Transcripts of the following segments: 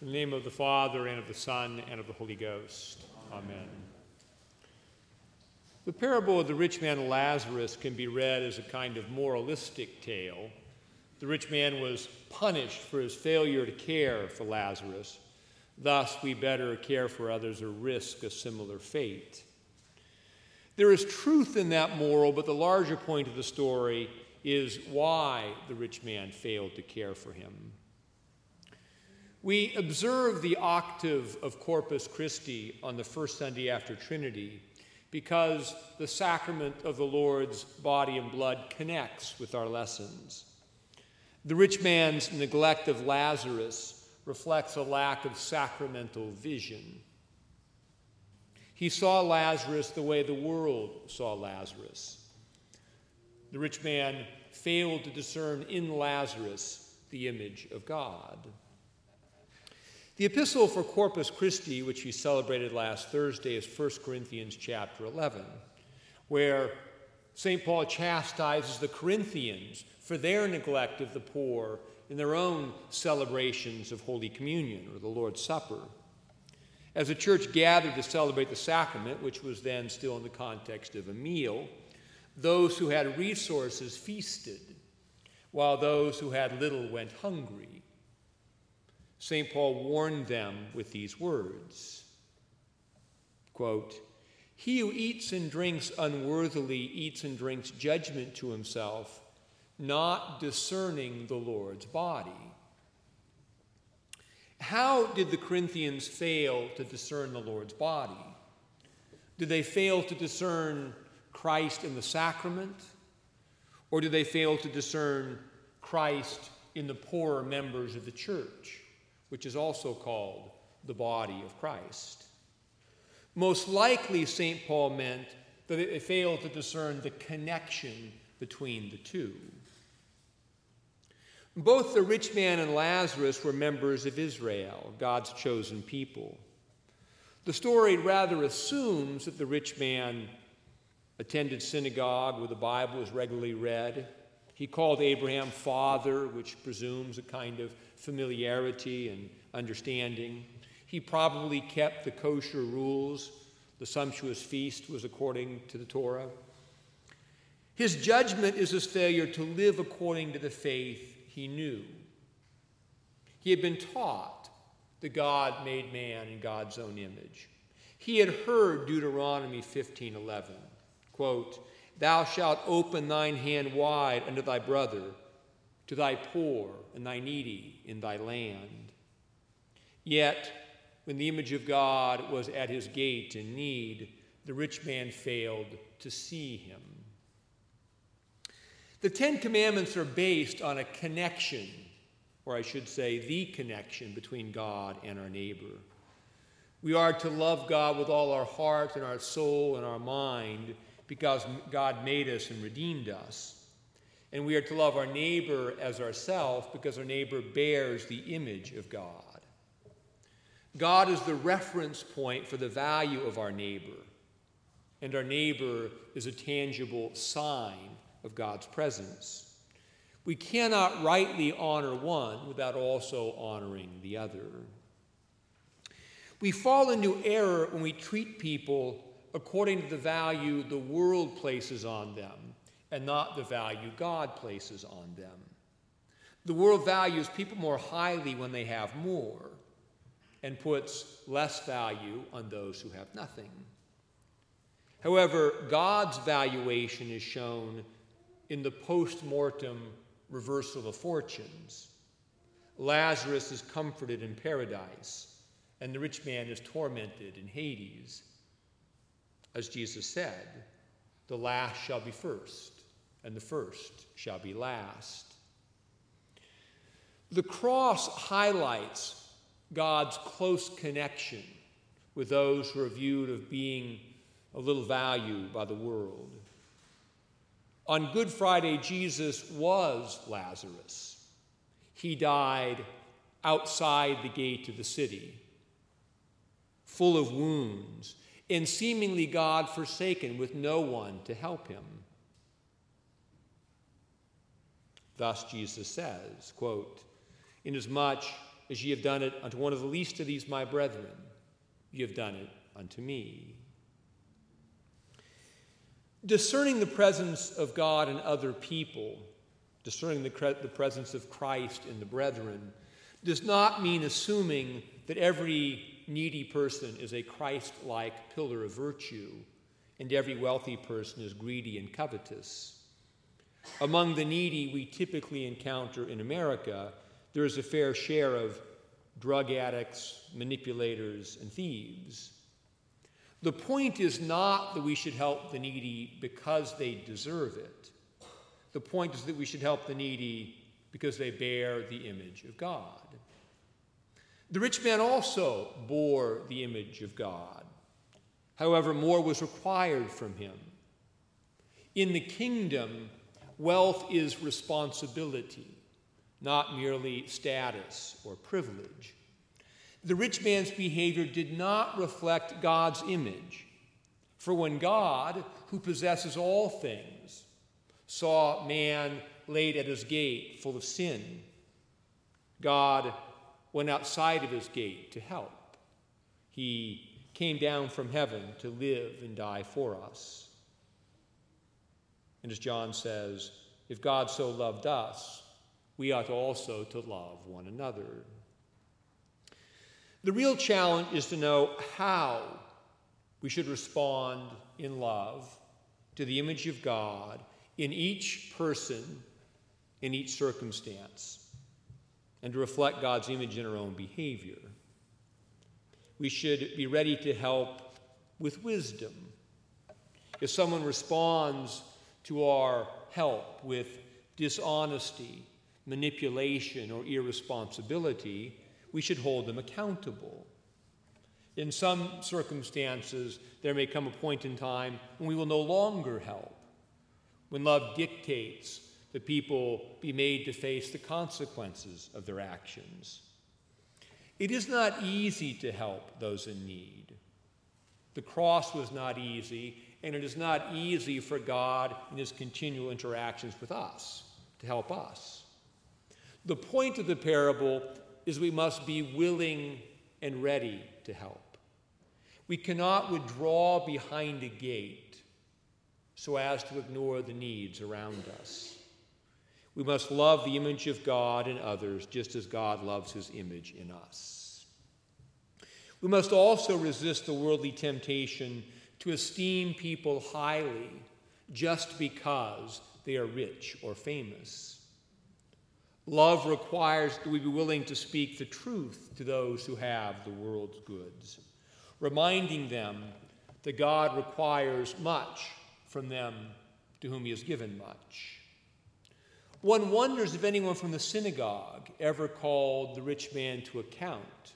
In the name of the Father, and of the Son, and of the Holy Ghost. Amen. The parable of the rich man and Lazarus can be read as a kind of moralistic tale. The rich man was punished for his failure to care for Lazarus. Thus, we better care for others or risk a similar fate. There is truth in that moral, but the larger point of the story is why the rich man failed to care for him. We observe the octave of Corpus Christi on the first Sunday after Trinity because the sacrament of the Lord's body and blood connects with our lessons. The rich man's neglect of Lazarus reflects a lack of sacramental vision. He saw Lazarus the way the world saw Lazarus. The rich man failed to discern in Lazarus the image of God. The epistle for Corpus Christi, which we celebrated last Thursday, is 1 Corinthians chapter 11, where St. Paul chastises the Corinthians for their neglect of the poor in their own celebrations of Holy Communion or the Lord's Supper. As the church gathered to celebrate the sacrament, which was then still in the context of a meal, those who had resources feasted, while those who had little went hungry. St. Paul warned them with these words quote, He who eats and drinks unworthily eats and drinks judgment to himself, not discerning the Lord's body. How did the Corinthians fail to discern the Lord's body? Did they fail to discern Christ in the sacrament? Or did they fail to discern Christ in the poorer members of the church? Which is also called the body of Christ. Most likely, St. Paul meant that they failed to discern the connection between the two. Both the rich man and Lazarus were members of Israel, God's chosen people. The story rather assumes that the rich man attended synagogue where the Bible was regularly read. He called Abraham father, which presumes a kind of familiarity and understanding. He probably kept the kosher rules. The sumptuous feast was according to the Torah. His judgment is his failure to live according to the faith he knew. He had been taught that God made man in God's own image. He had heard Deuteronomy 15:11, quote, "Thou shalt open thine hand wide unto thy brother, to thy poor and thy needy in thy land. Yet, when the image of God was at his gate in need, the rich man failed to see him. The Ten Commandments are based on a connection, or I should say, the connection between God and our neighbor. We are to love God with all our heart and our soul and our mind because God made us and redeemed us. And we are to love our neighbor as ourselves because our neighbor bears the image of God. God is the reference point for the value of our neighbor, and our neighbor is a tangible sign of God's presence. We cannot rightly honor one without also honoring the other. We fall into error when we treat people according to the value the world places on them and not the value God places on them. The world values people more highly when they have more and puts less value on those who have nothing. However, God's valuation is shown in the post mortem reversal of fortunes. Lazarus is comforted in paradise, and the rich man is tormented in Hades. As Jesus said, the last shall be first, and the first shall be last. The cross highlights God's close connection with those who are viewed of being of little value by the world. On Good Friday, Jesus was Lazarus. He died outside the gate of the city, full of wounds, and seemingly God forsaken, with no one to help him. Thus Jesus says, quote, Inasmuch as ye have done it unto one of the least of these my brethren, ye have done it unto me. Discerning the presence of God in other people, discerning the, the presence of Christ in the brethren, does not mean assuming that every needy person is a Christ like pillar of virtue and every wealthy person is greedy and covetous. Among the needy we typically encounter in America, there is a fair share of drug addicts, manipulators, and thieves. The point is not that we should help the needy because they deserve it. The point is that we should help the needy because they bear the image of God. The rich man also bore the image of God. However, more was required from him. In the kingdom, wealth is responsibility, not merely status or privilege. The rich man's behavior did not reflect God's image. For when God, who possesses all things, saw man laid at his gate full of sin, God went outside of his gate to help. He came down from heaven to live and die for us. And as John says, if God so loved us, we ought also to love one another. The real challenge is to know how we should respond in love to the image of God in each person, in each circumstance, and to reflect God's image in our own behavior we should be ready to help with wisdom. If someone responds to our help with dishonesty, manipulation, or irresponsibility, we should hold them accountable. In some circumstances, there may come a point in time when we will no longer help, when love dictates that people be made to face the consequences of their actions. It is not easy to help those in need. The cross was not easy, and it is not easy for God in his continual interactions with us to help us. The point of the parable is we must be willing and ready to help. We cannot withdraw behind a gate so as to ignore the needs around us. We must love the image of God in others just as God loves his image in us. We must also resist the worldly temptation to esteem people highly just because they are rich or famous. Love requires that we be willing to speak the truth to those who have the world's goods, reminding them that God requires much from them to whom He has given much. One wonders if anyone from the synagogue ever called the rich man to account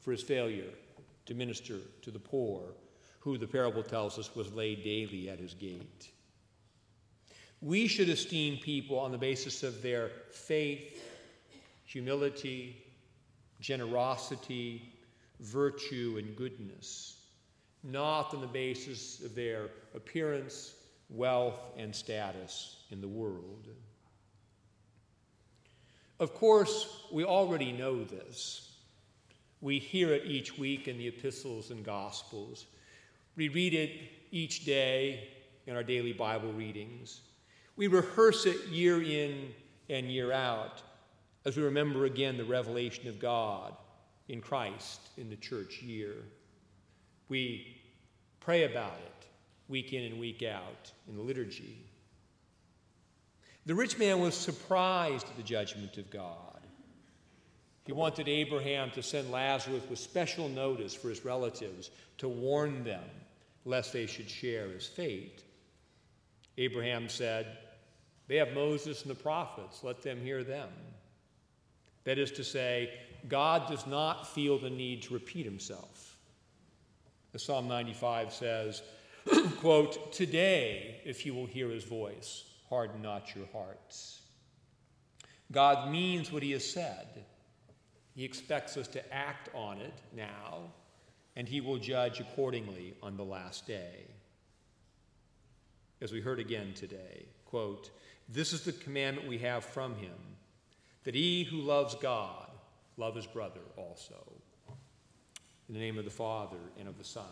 for his failure to minister to the poor, who the parable tells us was laid daily at his gate. We should esteem people on the basis of their faith, humility, generosity, virtue, and goodness, not on the basis of their appearance, wealth, and status in the world. Of course, we already know this. We hear it each week in the epistles and gospels. We read it each day in our daily Bible readings. We rehearse it year in and year out as we remember again the revelation of God in Christ in the church year. We pray about it week in and week out in the liturgy. The rich man was surprised at the judgment of God. He wanted Abraham to send Lazarus with special notice for his relatives to warn them lest they should share his fate. Abraham said, They have Moses and the prophets, let them hear them. That is to say, God does not feel the need to repeat himself. As Psalm 95 says, quote, Today, if you will hear his voice, harden not your hearts. God means what he has said. He expects us to act on it now, and he will judge accordingly on the last day. As we heard again today, quote, This is the commandment we have from him, that he who loves God love his brother also. In the name of the Father, and of the Son,